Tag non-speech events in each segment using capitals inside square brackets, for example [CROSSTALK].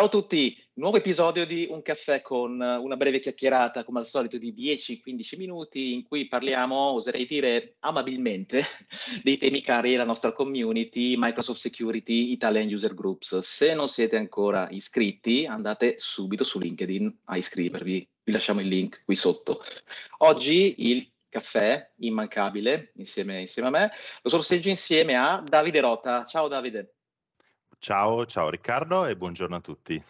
Ciao a tutti, nuovo episodio di Un caffè con una breve chiacchierata, come al solito, di 10-15 minuti in cui parliamo, oserei dire amabilmente, [LAUGHS] dei temi cari alla nostra community Microsoft Security Italian User Groups. Se non siete ancora iscritti, andate subito su LinkedIn a iscrivervi. Vi lasciamo il link qui sotto. Oggi il caffè immancabile insieme, insieme a me, lo sorseggio insieme a Davide Rota. Ciao Davide. Ciao, ciao Riccardo e buongiorno a tutti.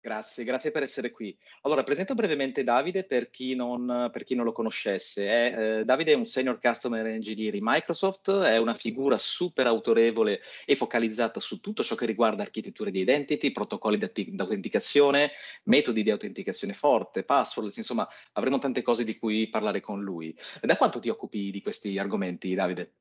Grazie, grazie per essere qui. Allora, presento brevemente Davide per chi non, per chi non lo conoscesse. È, eh, Davide è un Senior Customer Engineer in Microsoft, è una figura super autorevole e focalizzata su tutto ciò che riguarda architetture di identity, protocolli di autenticazione, metodi di autenticazione forte, password, insomma, avremo tante cose di cui parlare con lui. Da quanto ti occupi di questi argomenti, Davide?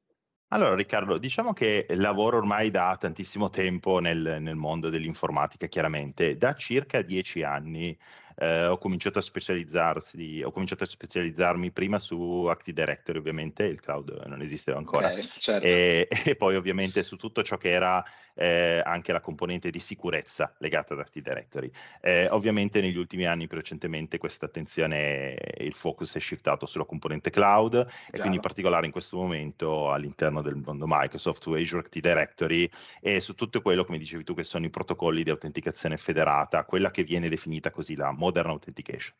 Allora Riccardo, diciamo che lavoro ormai da tantissimo tempo nel, nel mondo dell'informatica, chiaramente, da circa dieci anni eh, ho, cominciato ho cominciato a specializzarmi prima su Active Directory, ovviamente, il cloud non esisteva ancora, okay, certo. e, [LAUGHS] e, poi ovviamente su tutto ciò che era eh, anche la componente di sicurezza legata ad Active Directory. Eh, ovviamente negli ultimi anni, più recentemente, questa attenzione, il focus è shiftato sulla componente cloud Chiaro. e quindi in particolare in questo momento all'interno del mondo Microsoft, su Azure Active Directory e su tutto quello, come dicevi tu, che sono i protocolli di autenticazione federata, quella che viene definita così la Modern Authentication.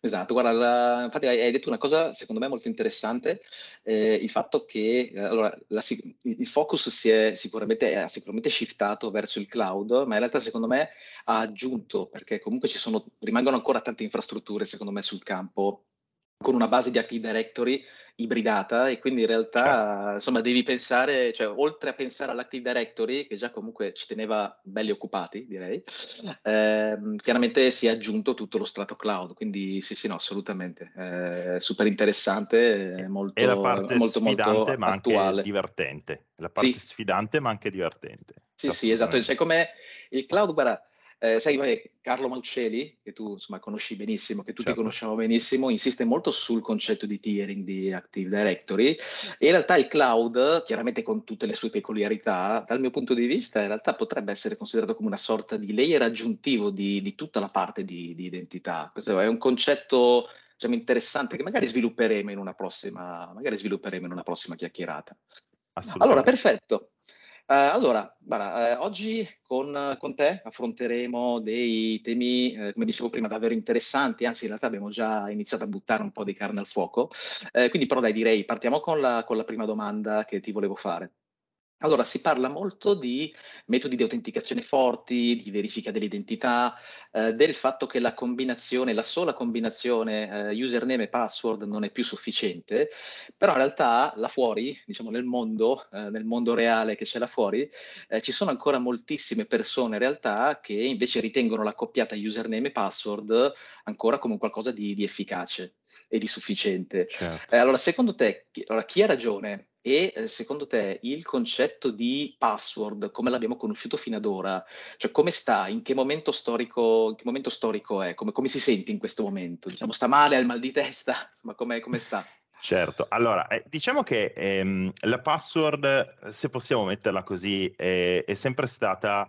Esatto, guarda, la, infatti hai detto una cosa secondo me molto interessante, eh, il fatto che eh, allora, la, il focus si è sicuramente, ha sicuramente shiftato verso il cloud, ma in realtà secondo me ha aggiunto, perché comunque ci sono, rimangono ancora tante infrastrutture secondo me sul campo con una base di Active Directory ibridata e quindi in realtà certo. insomma devi pensare, cioè oltre a pensare all'Active Directory che già comunque ci teneva belli occupati direi, ehm, chiaramente si è aggiunto tutto lo strato cloud, quindi sì sì no assolutamente, eh, super interessante, molto, è la parte molto, sfidante molto ma attuale. anche divertente, la parte sì. sfidante ma anche divertente. Sì sì esatto, cioè come il cloud guarda eh, sai, vabbè, Carlo Mauceli, che tu insomma, conosci benissimo, che tutti certo. conosciamo benissimo, insiste molto sul concetto di tiering di Active Directory e in realtà il cloud, chiaramente con tutte le sue peculiarità, dal mio punto di vista in realtà potrebbe essere considerato come una sorta di layer aggiuntivo di, di tutta la parte di, di, identità. Questo è un concetto diciamo, interessante che magari svilupperemo in una prossima, magari svilupperemo in una prossima chiacchierata. Allora, perfetto. Uh, allora, guarda, uh, oggi con, con, te affronteremo dei temi, eh, come dicevo prima, davvero interessanti, anzi in realtà abbiamo già iniziato a buttare un po' di carne al fuoco, eh, quindi però dai direi partiamo con la, con la prima domanda che ti volevo fare. Allora, si parla molto di metodi di autenticazione forti, di verifica dell'identità, eh, del fatto che la combinazione, la sola combinazione eh, username e password non è più sufficiente, però in realtà là fuori, diciamo nel mondo, eh, nel mondo reale che c'è là fuori, eh, ci sono ancora moltissime persone in realtà che invece ritengono la coppiata username e password ancora come qualcosa di, di efficace e di sufficiente. Certo. Eh, allora, secondo te, chi, allora, chi ha ragione? E eh, secondo te il concetto di password, come l'abbiamo conosciuto fino ad ora, cioè come sta, in che momento storico, che momento storico è, come, come si sente in questo momento? Diciamo, sta male, ha il mal di testa? [LAUGHS] Insomma, come, come sta? Certo, allora eh, diciamo che ehm, la password, se possiamo metterla così, è, è sempre stata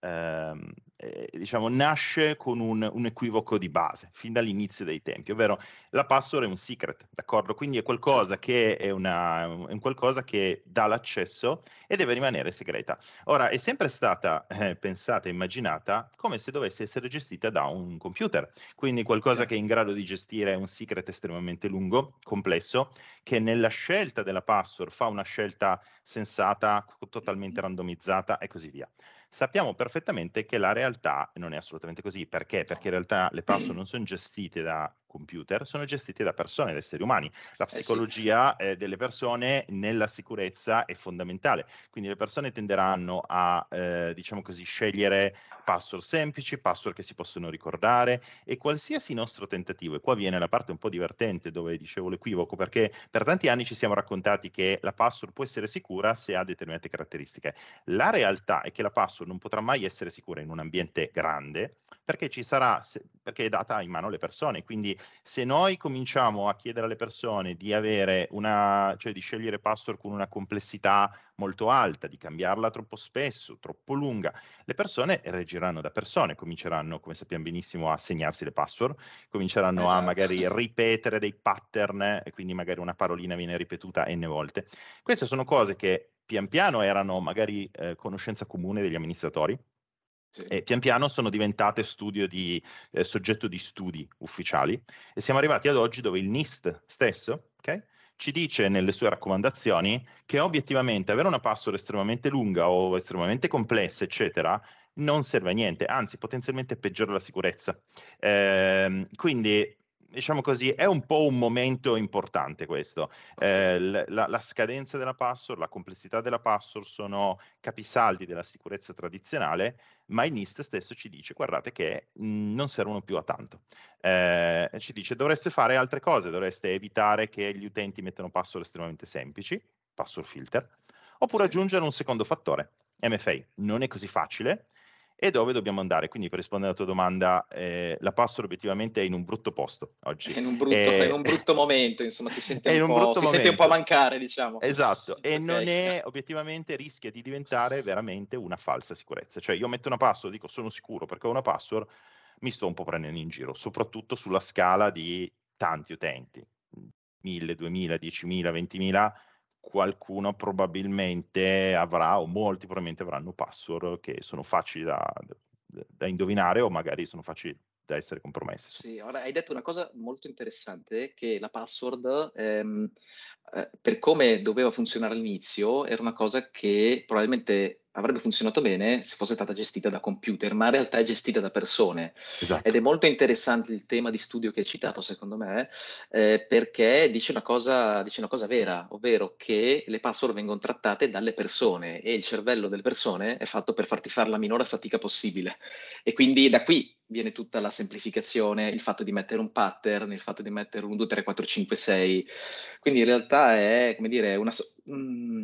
ehm, eh, diciamo, nasce con un, un, equivoco di base, fin dall'inizio dei tempi, ovvero la password è un secret, d'accordo? Quindi è qualcosa che è, una, è un qualcosa che dà l'accesso e deve rimanere segreta. Ora, è sempre stata eh, pensata e immaginata come se dovesse essere gestita da un computer, quindi qualcosa che è in grado di gestire un secret estremamente lungo, complesso, che nella scelta della password fa una scelta sensata, totalmente randomizzata e così via. Sappiamo perfettamente che la realtà non è assolutamente così. Perché? Perché in realtà le password non sono gestite da computer sono gestiti da persone, da esseri umani. La psicologia eh sì. eh, delle persone nella sicurezza è fondamentale, quindi le persone tenderanno a, eh, diciamo così, scegliere password semplici, password che si possono ricordare e qualsiasi nostro tentativo, e qua viene la parte un po' divertente dove dicevo l'equivoco, perché per tanti anni ci siamo raccontati che la password può essere sicura se ha determinate caratteristiche. La realtà è che la password non potrà mai essere sicura in un ambiente grande, perché ci sarà, perché è data in mano alle persone. Quindi se noi cominciamo a chiedere alle persone di avere una, cioè di scegliere password con una complessità molto alta, di cambiarla troppo spesso, troppo lunga, le persone reagiranno da persone, cominceranno, come sappiamo benissimo, a segnarsi le password, cominceranno esatto. a magari ripetere dei pattern e quindi magari una parolina viene ripetuta n volte. Queste sono cose che pian piano erano magari eh, conoscenza comune degli amministratori, E pian piano sono diventate di, eh, soggetto di studi ufficiali e siamo arrivati ad oggi dove il NIST stesso okay, ci dice nelle sue raccomandazioni che obiettivamente avere una password estremamente lunga o estremamente complessa, eccetera, non serve a niente, anzi potenzialmente peggiora la sicurezza. Eh, quindi diciamo così, è un po' un momento importante questo. Eh, la, la, scadenza della password, la complessità della password sono capisaldi della sicurezza tradizionale, ma il NIST stesso ci dice, guardate che mh, mhmm, non servono più a tanto. Eh, ci dice, dovreste fare altre cose, dovreste evitare che gli utenti mettano password estremamente semplici, password filter, oppure sì. aggiungere un secondo fattore, MFA. Non è così facile, e dove dobbiamo andare. Quindi per rispondere alla tua domanda, eh, la password obiettivamente è in un brutto posto oggi. È in un brutto, eh, in un brutto momento, insomma, si, sente [LAUGHS] un, un, po', si sente un po' mancare, diciamo. Esatto, e okay. non è, obiettivamente rischia di diventare veramente una falsa sicurezza. Cioè io metto una password, dico sono sicuro perché ho una password, mi sto un po' prendendo in giro, soprattutto sulla scala di tanti utenti, 1000, 2000, 10.000, 20.000 qualcuno probabilmente avrà, o molti probabilmente avranno password che sono facili da, da indovinare o magari sono facili da essere compromesse. Sì, ora hai detto una cosa molto interessante, che la password, ehm, eh, per come doveva funzionare all'inizio, era una cosa che probabilmente avrebbe funzionato bene se fosse stata gestita da computer, ma in realtà è gestita da persone. Esatto. Ed è molto interessante il tema di studio che hai citato, secondo me, eh, perché dice una, cosa, dice una cosa vera, ovvero che le password vengono trattate dalle persone e il cervello delle persone è fatto per farti fare la minore fatica possibile. E quindi da qui viene tutta la semplificazione, il fatto di mettere un pattern, il fatto di mettere un 1, 2, 3, 4, 5, 6. Quindi in realtà è, come dire, una... Mh,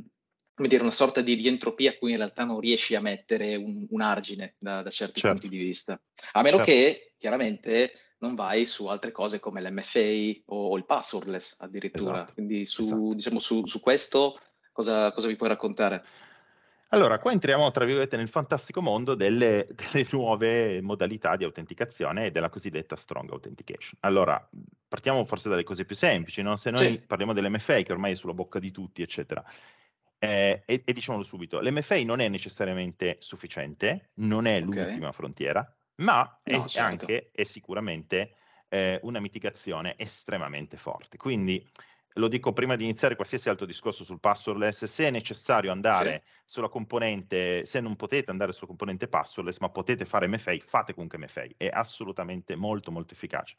come dire, una sorta di, di, entropia a cui in realtà non riesci a mettere un, un argine da, da certi certo. punti di vista. A meno certo. che, chiaramente, non vai su altre cose come l'MFA o, o il passwordless addirittura. Esatto. Quindi su, esatto. diciamo, su, su questo cosa, cosa vi puoi raccontare? Allora, qua entriamo, tra virgolette, nel fantastico mondo delle, [LAUGHS] delle, nuove modalità di autenticazione e della cosiddetta strong authentication. Allora, partiamo forse dalle cose più semplici, no? Se noi sì. parliamo dell'MFA, che ormai è sulla bocca di tutti, eccetera, eh, e, e, diciamolo subito, l'MFA non è necessariamente sufficiente, non è okay. l'ultima frontiera, ma è, no, certo. anche e sicuramente eh, una mitigazione estremamente forte. Quindi lo dico prima di iniziare qualsiasi altro discorso sul passwordless, se è necessario andare sì. sulla componente, se non potete andare sulla componente passwordless, ma potete fare MFA, fate comunque MFA, è assolutamente molto molto efficace.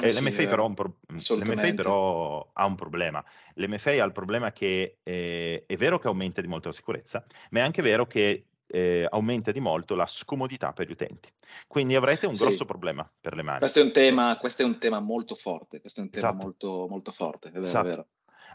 Eh, sì, L'MFA, però, pro- L'MFA, però, ha un problema. L'MFA ha il problema che eh, è vero che aumenta di molto la sicurezza, ma è anche vero che eh, aumenta di molto la scomodità per gli utenti. Quindi avrete un sì. grosso problema per le mani. Questo è un tema, questo è un tema molto forte, questo è un tema esatto. molto, molto forte, è vero, esatto. è vero.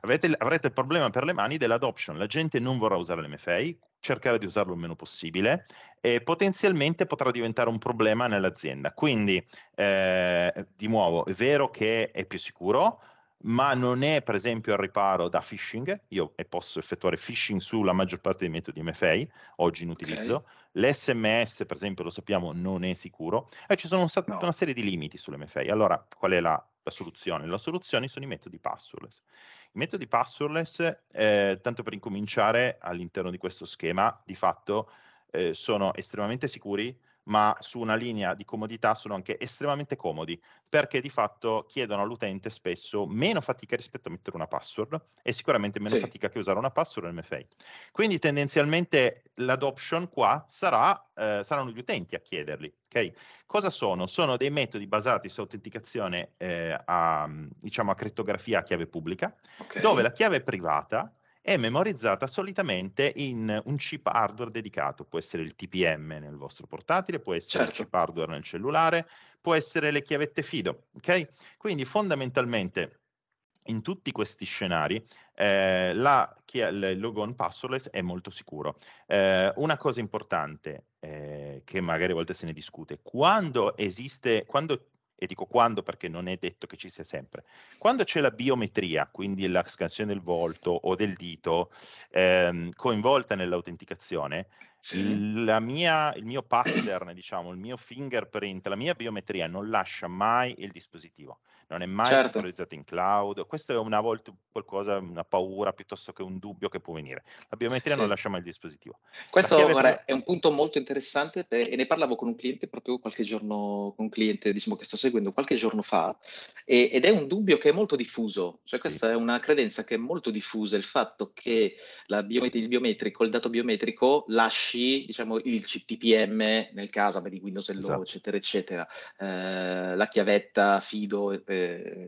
Avete, avrete il problema per le mani dell'adoption, la gente non vorrà usare l'MFA, cercare di usarlo il meno possibile e potenzialmente potrà diventare un problema nell'azienda. Quindi, eh, di nuovo, è vero che è più sicuro, ma non è per esempio al riparo da phishing, io posso effettuare phishing sulla maggior parte dei metodi MFA, oggi in utilizzo, okay. l'SMS per esempio lo sappiamo non è sicuro, e ci sono un, no. una serie di limiti sull'MFA. Allora, qual è la, la, soluzione? La soluzione sono i metodi passwordless. I metodi passwordless, eh, tanto per incominciare all'interno di questo schema, di fatto eh, sono estremamente sicuri, ma su una linea di comodità sono anche estremamente comodi, perché di fatto chiedono all'utente spesso meno fatica rispetto a mettere una password e sicuramente meno sì. fatica che usare una password MFA. Quindi tendenzialmente l'adoption qua sarà, eh, saranno gli utenti a chiederli. Okay? Cosa sono? Sono dei metodi basati su autenticazione eh, a, diciamo, a crittografia a chiave pubblica, okay. dove la chiave privata è memorizzata solitamente in un chip hardware dedicato, può essere il TPM nel vostro portatile, può essere certo. il chip hardware nel cellulare, può essere le chiavette FIDO, ok? Quindi fondamentalmente in tutti questi scenari eh, la, il logon passwordless è molto sicuro. Eh, una cosa importante, eh, che magari a volte se ne discute. Quando esiste, quando e dico quando perché non è detto che ci sia sempre. Quando c'è la biometria, quindi la scansione del volto o del dito ehm, coinvolta nell'autenticazione, sì. mia, il mio pattern, diciamo, il mio fingerprint, la mia biometria non lascia mai il dispositivo non è mai certo. sincronizzato in cloud. Questo è una volta qualcosa, una paura piuttosto che un dubbio che può venire. La biometria sì. non lascia mai il dispositivo. Questo guarda, è un punto molto interessante e ne parlavo con un cliente proprio qualche giorno, con un cliente diciamo, che sto seguendo qualche giorno fa e, ed è un dubbio che è molto diffuso, cioè questa sì. è una credenza che è molto diffusa, il fatto che biomet- il biometrico, il dato biometrico lasci diciamo, il TPM nel caso di Windows Hello, esatto. eccetera, eccetera, eh, la chiavetta, fido, eh,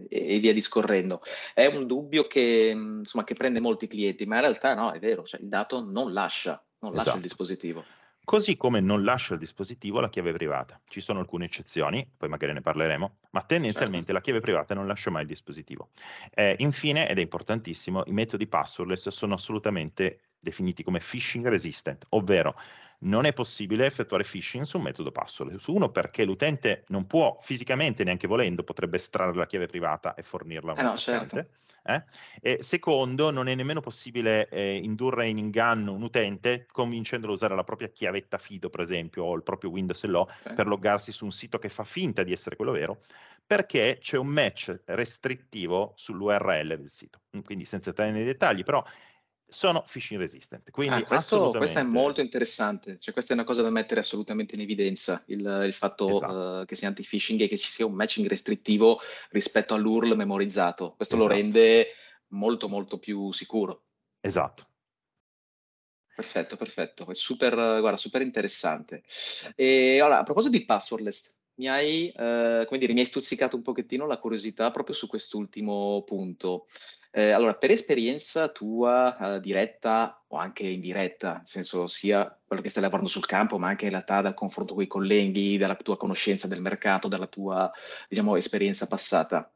e via discorrendo. È un dubbio che, insomma, che prende molti clienti, ma in realtà no, è vero, cioè il dato non lascia, non esatto. lascia il esatto. dispositivo. Così come non lascia il dispositivo la chiave privata. Ci sono alcune eccezioni, poi magari ne parleremo, ma tendenzialmente certo. la chiave privata non lascia mai il dispositivo. Eh, infine, ed è importantissimo, i metodi passwordless sono assolutamente definiti come phishing resistant, ovvero non è possibile effettuare phishing su un metodo password. Su uno perché l'utente non può fisicamente, neanche volendo, potrebbe estrarre la chiave privata e fornirla a un eh no, certo. eh? E secondo, non è nemmeno possibile eh, indurre in inganno un utente convincendolo a usare la propria chiavetta FIDO, per esempio, o il proprio Windows Hello sì. per loggarsi su un sito che fa finta di essere quello vero, perché c'è un match restrittivo sull'URL del sito. Quindi senza entrare nei dettagli, però sono phishing resistant. Quindi ah, questo, questo è molto interessante, cioè questa è una cosa da mettere assolutamente in evidenza, il, il fatto esatto. uh, che sia anti-phishing e che ci sia un matching restrittivo rispetto all'URL memorizzato. Questo esatto. lo rende molto molto più sicuro. Esatto. Perfetto, perfetto, è super, guarda, super interessante. E allora, a proposito di passwordless, mi hai, eh, dire, mi hai stuzzicato un pochettino la curiosità proprio su quest'ultimo punto. Eh, allora, per esperienza tua, eh, diretta o anche indiretta, nel senso sia quello che stai lavorando sul campo, ma anche in realtà dal confronto con i colleghi, dalla tua conoscenza del mercato, dalla tua, diciamo, esperienza passata,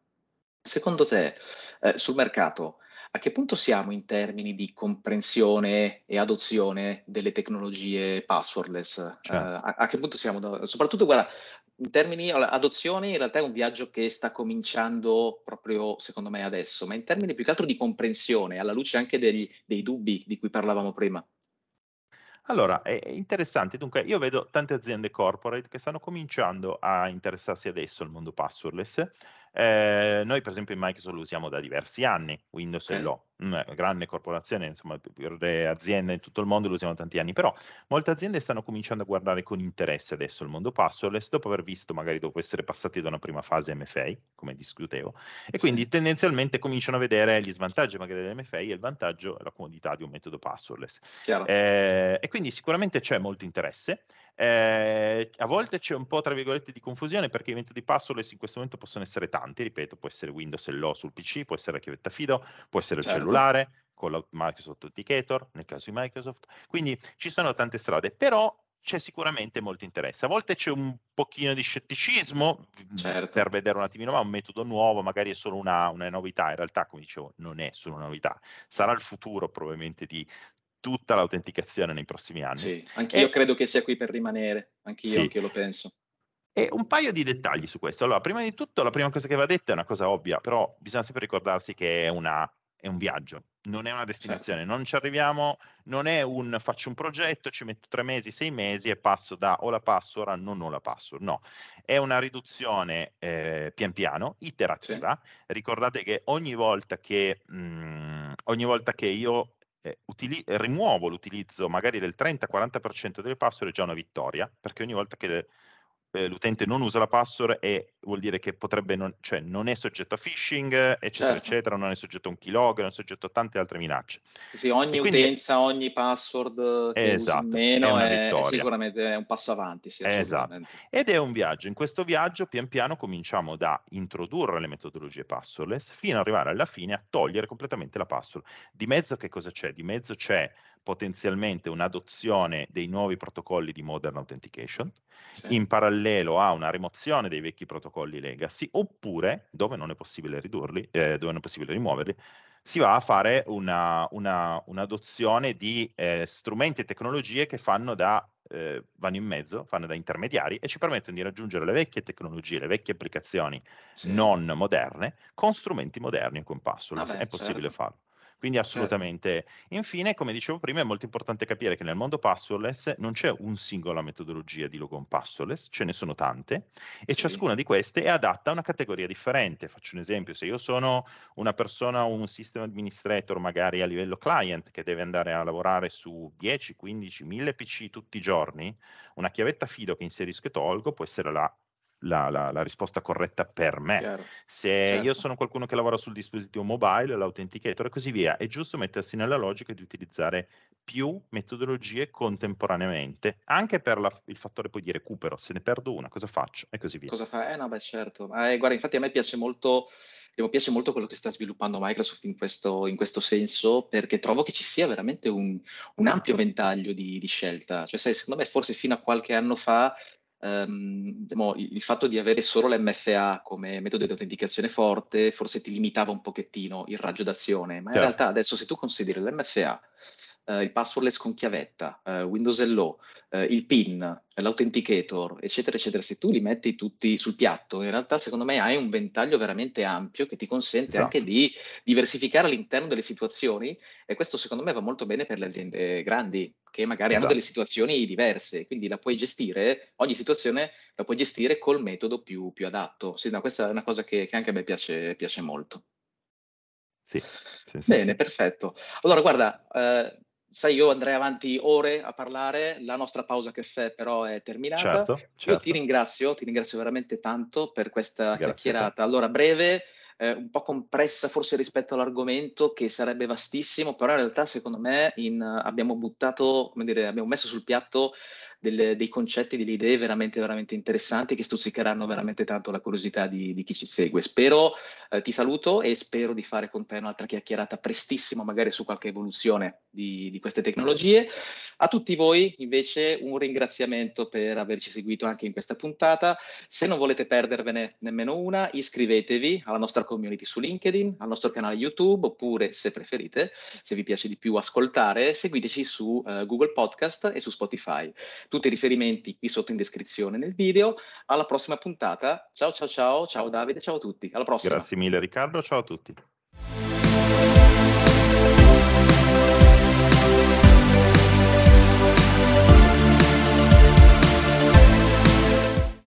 secondo te, eh, sul mercato, a che punto siamo in termini di comprensione e adozione delle tecnologie passwordless? Certo. Uh, a, a, che punto siamo? Da, soprattutto, guarda, in termini adozione in realtà è un viaggio che sta cominciando proprio secondo me adesso, ma in termini più che altro di comprensione, alla luce anche degli, dei dubbi di cui parlavamo prima. Allora, è interessante. Dunque, io vedo tante aziende corporate che stanno cominciando a interessarsi adesso al mondo passwordless eh, noi per esempio in Microsoft lo usiamo da diversi anni, Windows okay. Hello, una grande corporazione, insomma per le aziende in tutto il mondo lo usiamo da tanti anni, però molte aziende stanno cominciando a guardare con interesse adesso il mondo passwordless dopo aver visto magari dopo essere passati da una prima fase MFA, come discutevo, e quindi tendenzialmente cominciano a vedere gli svantaggi magari dell'MFA e il vantaggio è la comodità di un metodo passwordless. Eh, e quindi sicuramente c'è molto interesse. Eh, a volte c'è un po' tra virgolette di confusione perché i metodi passwordless in questo momento possono essere tanti, ripeto, può essere Windows Hello sul PC, può essere la chiavetta Fido, può essere certo. il cellulare con la Microsoft Authenticator, nel caso di Microsoft. Quindi ci sono tante strade, però c'è sicuramente molto interesse. A volte c'è un pochino di scetticismo certo. per vedere un attimino, ma un metodo nuovo magari è solo una, una, novità. In realtà, come dicevo, non è solo una novità. Sarà il futuro probabilmente di tutta l'autenticazione nei prossimi anni. Sì, anche io credo che sia qui per rimanere, anche io, sì. lo penso. E un paio di dettagli su questo. Allora, prima di tutto, la prima cosa che va detta è una cosa ovvia, però bisogna sempre ricordarsi che è, una, è un viaggio, non è una destinazione, certo. non ci arriviamo, non è un faccio un progetto, ci metto tre mesi, sei mesi e passo da ho la password a non ho la password. No, è una riduzione eh, pian piano, iterativa. Sì. Ricordate che ogni volta che, mh, mm, ogni volta che io eh, utili- rimuovo l'utilizzo magari del 30-40% delle password è già una vittoria, perché ogni volta che le, eh, l'utente non usa la password e vuol dire che potrebbe non, cioè non è soggetto a phishing, eccetera, certo. eccetera, non è soggetto a un keylog, non è soggetto a tante altre minacce. Sì, sì ogni quindi, utenza, ogni password che esatto, meno è, è, sicuramente è un passo avanti. Sì, esatto. Ed è un viaggio. In questo viaggio pian piano cominciamo da introdurre le metodologie passwordless fino ad arrivare alla fine a togliere completamente la password. Di mezzo che cosa c'è? Di mezzo c'è potenzialmente un'adozione dei nuovi protocolli di modern authentication, sì. in parallelo a una rimozione dei vecchi protocolli legacy, oppure, dove non è possibile ridurli, eh, dove non è possibile rimuoverli, si va a fare una, una, un'adozione di eh, strumenti e tecnologie che fanno da eh, vanno in mezzo, fanno da intermediari e ci permettono di raggiungere le vecchie tecnologie, le vecchie applicazioni sì. non moderne con strumenti moderni con password. Vabbè, è possibile certo. farlo. Quindi certo. assolutamente. Infine, come dicevo prima, è molto importante capire che nel mondo passwordless non c'è un singola metodologia di logon passwordless, ce ne sono tante e sì. ciascuna di queste è adatta a una categoria differente. Faccio un esempio, se io sono una persona, un system administrator magari a livello client che deve andare a lavorare su 10, 15, 1000 PC tutti i giorni, una chiavetta fido che inserisco e tolgo può essere la la, la, la, risposta corretta per me. Chiaro, Se certo. io sono qualcuno che lavora sul dispositivo mobile, l'autenticator e così via, è giusto mettersi nella logica di utilizzare più metodologie contemporaneamente, anche per la, il fattore poi di recupero. Se ne perdo una, cosa faccio? E così via. Cosa fa? Eh no, beh certo. Eh, guarda, infatti a me piace molto mi piace molto quello che sta sviluppando Microsoft in questo, in questo senso perché trovo che ci sia veramente un, un ampio ventaglio di, di, scelta. Cioè, sai, secondo me forse fino a qualche anno fa Diciamo, il fatto di avere solo l'MFA come metodo di autenticazione forte forse ti limitava un pochettino il raggio d'azione, ma in certo. realtà adesso se tu consideri l'MFA eh, il passwordless con chiavetta, eh, Windows Hello, eh, il PIN, l'authenticator, eccetera, eccetera, se tu li metti tutti sul piatto, in realtà secondo me hai un ventaglio veramente ampio che ti consente esatto. anche di diversificare all'interno delle situazioni e questo secondo me va molto bene per le aziende grandi che magari esatto. hanno delle situazioni diverse, quindi la puoi gestire, ogni situazione la puoi gestire col metodo più, più adatto. Sì, no, questa è una cosa che, che anche a me piace, piace molto. Sì, sì, sì, Bene, perfetto. Allora, guarda, eh, sai, io andrei avanti ore a parlare, la nostra pausa caffè però è terminata. Certo, certo. Io ti ringrazio, ti ringrazio veramente tanto per questa Grazie chiacchierata. Allora, breve, eh, un po' compressa forse rispetto all'argomento che sarebbe vastissimo, però in realtà secondo me in, abbiamo buttato, come dire, abbiamo messo sul piatto delle, dei concetti, delle idee veramente, veramente interessanti che stuzzicheranno veramente tanto la curiosità di, di chi ci segue. Spero, eh, ti saluto e spero di fare con te un'altra chiacchierata prestissimo, magari su qualche evoluzione di, di queste tecnologie. A tutti voi invece un ringraziamento per averci seguito anche in questa puntata. Se non volete perdervene nemmeno una, iscrivetevi alla nostra community su LinkedIn, al nostro canale YouTube oppure se preferite, se vi piace di più ascoltare, seguiteci su uh, Google Podcast e su Spotify. Tutti i riferimenti qui sotto in descrizione nel video. Alla prossima puntata. Ciao ciao ciao, ciao Davide, ciao a tutti. Alla prossima. Grazie mille Riccardo, ciao a tutti.